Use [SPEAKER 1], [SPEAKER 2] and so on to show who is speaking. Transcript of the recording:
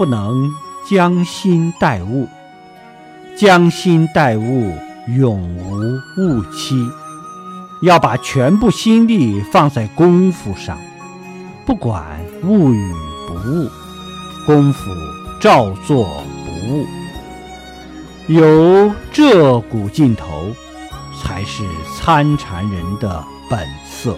[SPEAKER 1] 不能将心待物，将心待物，永无误期，要把全部心力放在功夫上，不管误与不误，功夫照做不误。有这股劲头，才是参禅人的本色。